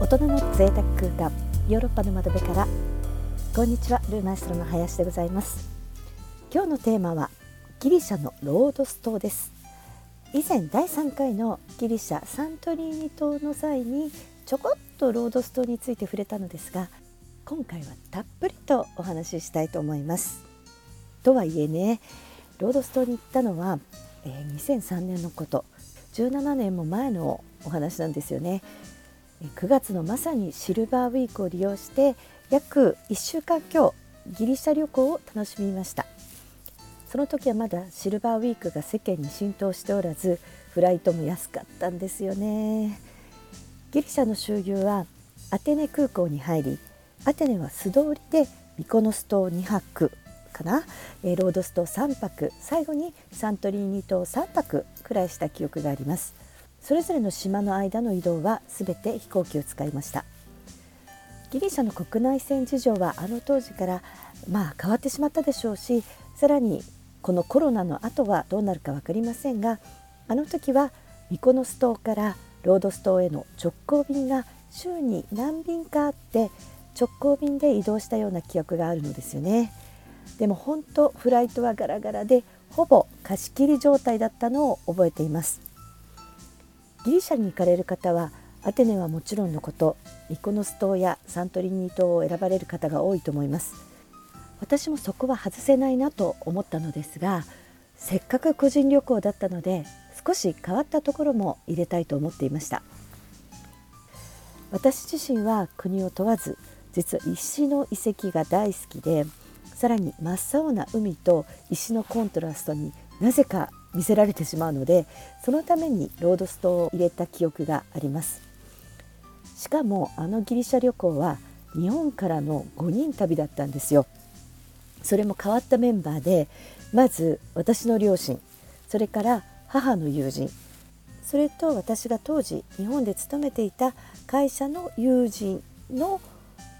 大人の贅沢空間ヨーロッパの窓辺から。こんにちは。ルーマイストロの林でございます。今日のテーマはギリシャのロードス島です。以前第3回のギリシャサントリーニ島の際にちょこっとロードス島について触れたのですが今回はたっぷりとお話ししたいと思います。とはいえねロードス島に行ったのは、えー、2003年のこと。17年も前のお話なんですよね。9月のまさにシルバーウィークを利用して約1週間強ギリシャ旅行を楽しみました。その時はまだシルバーウィークが世間に浸透しておらずフライトも安かったんですよね。ギリシャの周遊はアテネ空港に入りアテネは素通りでミコノス島2泊かな、えロードス島3泊。最後にサントリーニ島3泊くらいした記憶があります。それぞれの島の間の移動はすべて飛行機を使いました。ギリシャの国内線事情はあの当時からまあ変わってしまったでしょうしさらにこのコロナの後はどうなるか分かりませんがあの時はミコノス島からロードス島への直行便が週に何便かあって直行便で移動したような記憶があるのですよね。でも本当フライトはガラガラでほぼ貸し切り状態だったのを覚えています。ギリシャに行かれる方はアテネはもちろんのことミコノス島やサントリーニ島を選ばれる方が多いと思います。私もそこは外せないなと思ったのですがせっかく個人旅行だったので少し変わったところも入れたいと思っていました。私自身は国を問わず実は石の遺跡が大好きでさらに真っ青な海と石のコントラストになぜか見せられてしまうのでそのためにロードストを入れた記憶がありますしかもあのギリシャ旅行は日本からの5人旅だったんですよそれも変わったメンバーでまず私の両親それから母の友人それと私が当時日本で勤めていた会社の友人の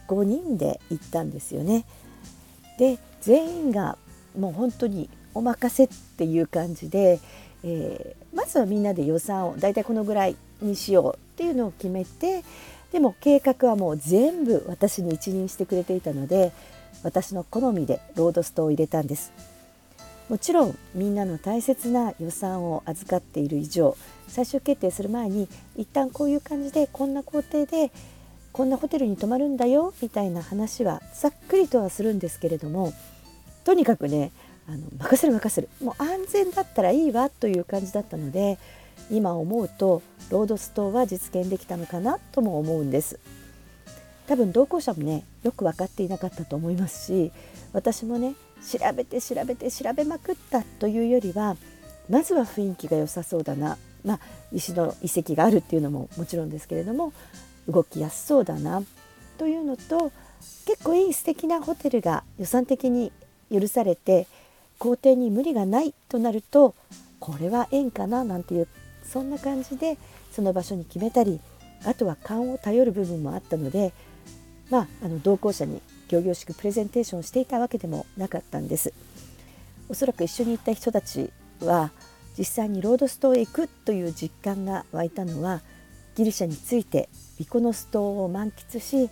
5人で行ったんですよね。で全員がもう本当にお任せっていう感じで、えー、まずはみんなで予算をだいたいこのぐらいにしようっていうのを決めてでも計画はもう全部私に一任してくれていたので私の好みでロードストを入れたんです。もちろんみんなの大切な予算を預かっている以上最終決定する前に一旦こういう感じでこんな工程でこんなホテルに泊まるんだよみたいな話はざっくりとはするんですけれどもとにかくねあの任せる任せる。もう安全だったらいいわという感じだったので今思うとロードストは実現できたのかなとも思うんです。多分同行者もねよく分かっていなかったと思いますし私もね調べて調べて調べまくったというよりはまずは雰囲気が良さそうだな。まあ石の遺跡があるっていうのももちろんですけれども動きやすそうだな。というのと結構いい素敵なホテルが予算的に許されて工程に無理がないとなるとこれは縁かななんていうそんな感じでその場所に決めたりあとは勘を頼る部分もあったのでまああの同行者に仰々しくプレゼンテーションをしていたわけでもなかったんです。おそらく一緒に行った人たちは実際にロードス島へ行くという実感が湧いたのはギリシャについてビコノス島を満喫し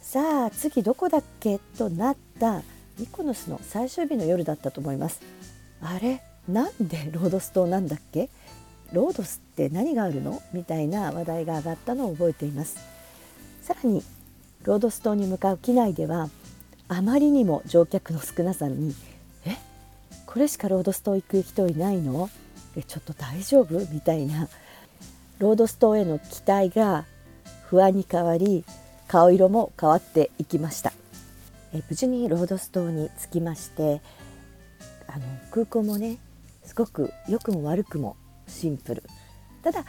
さあ次どこだっけとなったミコノスの最終日の夜だったと思います。あれ？なんでロードス島なんだっけ？ロードスって何があるの？みたいな話題が上がったのを覚えています。さらにロードス島に向かう機内ではあまりにも乗客の少なさにえ？これしかロードス島行く人いないの？えちょっと大丈夫？みたいな。ロードス島への期待が不安に変わり顔色も変わっていきました。え無事にロードス島に着きましてあの空港もねすごく良くも悪くもシンプルただ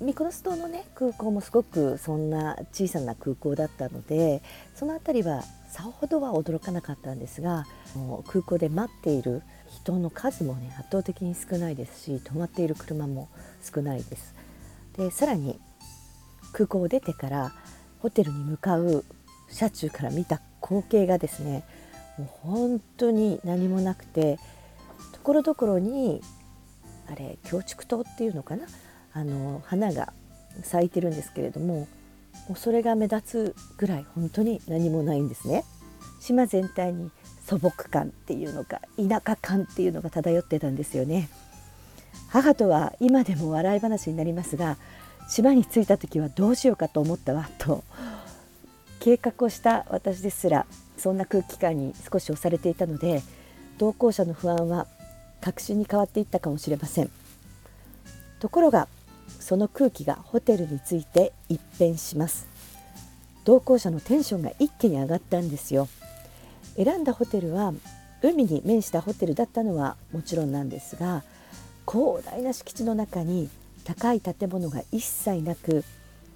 ミコノス島のね空港もすごくそんな小さな空港だったのでその辺りはさほどは驚かなかったんですが空港で待っている人の数もね圧倒的に少ないですし止まっている車も少ないです。でさらに空港を出てからホテルに向かう車中から見た光景がですねもう本当に何もなくてところどころにあれ京畜島っていうのかな？あの花が咲いてるんですけれどももうそれが目立つぐらい本当に何もないんですね。島全体に素朴感っていうのか田舎感っていうのが漂ってたんですよね。母とは今でも笑い話になりますが島に着いた時はどうしようかと思ったわと計画をした私ですらそんな空気感に少し押されていたので同行者の不安は確信に変わっていったかもしれません。ところがその空気がホテルについて一変します。同行者のテンションが一気に上がったんですよ。選んだホテルは海に面したホテルだったのはもちろんなんですが広大な敷地の中に高い建物が一切なく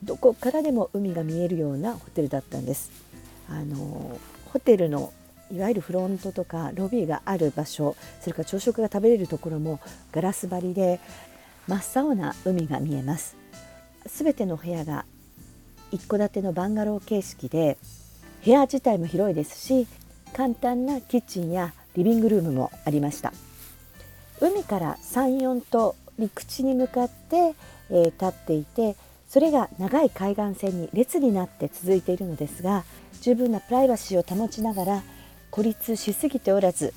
どこからでも海が見えるようなホテルだったんです。あのホテルのいわゆるフロントとかロビーがある場所それから朝食が食べれるところもガラス張りで真っ青な海が見えます。すべての部屋が一戸建てのバンガロー形式で部屋自体も広いですし簡単なキッチンやリビングルームもありました。海から34と陸地に向かって、えー、立っていてそれが長い海岸線に列になって続いているのですが十分なプライバシーを保ちながら孤立しすぎておらず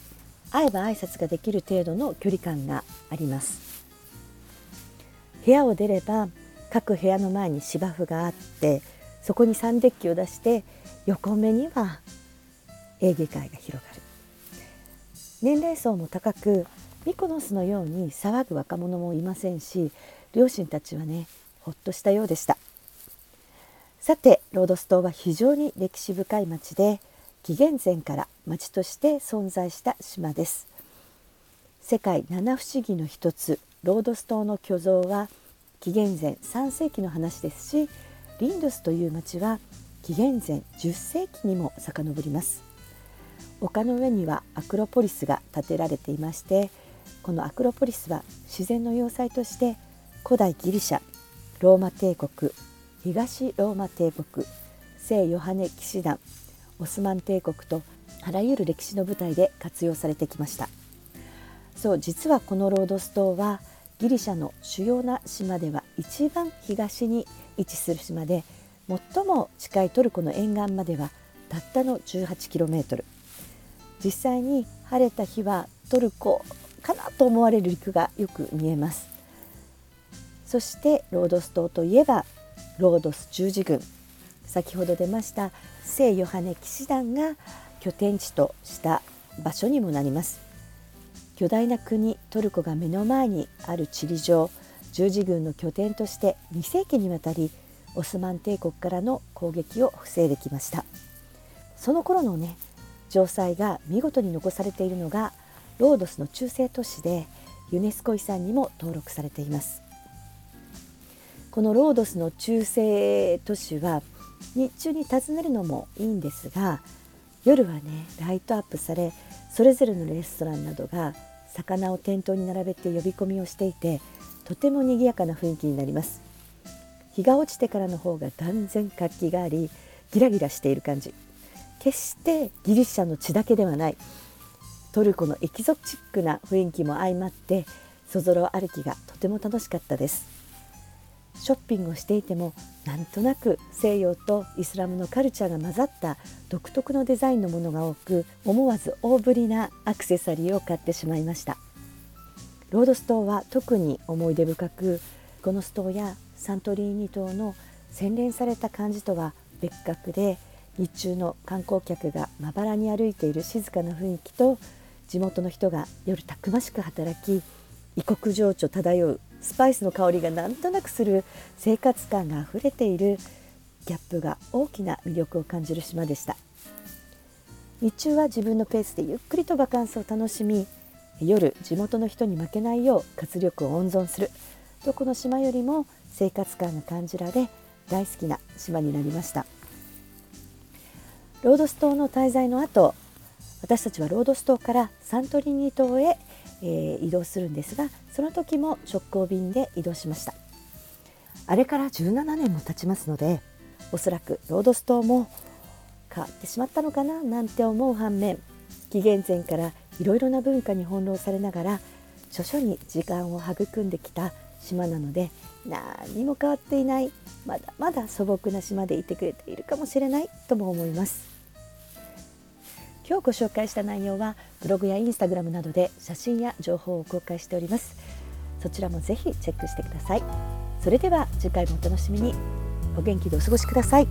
会えば挨拶ができる程度の距離感があります。部屋を出れば各部屋の前に芝生があってそこにサンデッキを出して横目にはエーゲ海が広がる。年齢層も高くミコノスのように騒ぐ若者もいませんし両親たちはねほっとしたようでした。さてロードス島は非常に歴史深い町で紀元前から町として存在した島です。世界七不思議の一つロードス島の巨像は紀元前3世紀の話ですしリンドスという町は紀元前10世紀にも遡ります。丘の上にはアクロポリスが建てられていましてこのアクロポリスは自然の要塞として古代ギリシャローマ帝国東ローマ帝国聖ヨハネ騎士団オスマン帝国とあらゆる歴史の舞台で活用されてきました。そう実はこのロードス島はギリシャの主要な島では一番東に位置する島で最も近いトルコの沿岸まではたったの 18km 実際に晴れた日はトルコかなと思われる陸がよく見えます。そしてロードス島といえばロードス十字軍。先ほど出ました聖ヨハネ騎士団が拠点地とした場所にもなります。巨大な国トルコが目の前にある地理上十字軍の拠点として2世紀にわたりオスマン帝国からの攻撃を防いできました。その頃のね城塞が見事に残されているのがロードスの中世都市でユネスコ遺産にも登録されています。このロードスの中世都市は日中に訪ねるのもいいんですが夜はねライトアップされそれぞれのレストランなどが魚を店頭に並べて呼び込みをしていてとても賑やかな雰囲気になります。日が落ちてからの方が断然活気がありギラギラしている感じ。決してギリシャの血だけではない。トルコのエキゾチックな雰囲気も相まってそぞろ歩きがとても楽しかったです。ショッピングをしていてもなんとなく西洋とイスラムのカルチャーが混ざった独特のデザインのものが多く思わず大ぶりなアクセサリーを買ってしまいました。ロードス島は特に思い出深くこのス島やサントリーニ島の洗練された感じとは別格で日中の観光客がまばらに歩いている静かな雰囲気と地元の人が夜たくましく働き異国情緒漂うスパイスの香りがなんとなくする生活感があふれているギャップが大きな魅力を感じる島でした。日中は自分のペースでゆっくりとバカンスを楽しみ夜地元の人に負けないよう活力を温存するどこの島よりも生活感が感じられ大好きな島になりました。ロードス島の滞在の後私たちはロードス島からサントリーニ島へえー、移動するんですがその時も直行便で移動しました。あれから17年も経ちますのでおそらくロードス島も変わってしまったのかななんて思う反面紀元前からいろいろな文化に翻弄されながら徐々に時間を育んできた島なので何も変わっていないまだまだ素朴な島でいてくれているかもしれないとも思います。今日ご紹介した内容はブログやインスタグラムなどで写真や情報を公開しております。そちらもぜひチェックしてください。それでは次回もお楽しみに。お元気でお過ごしください。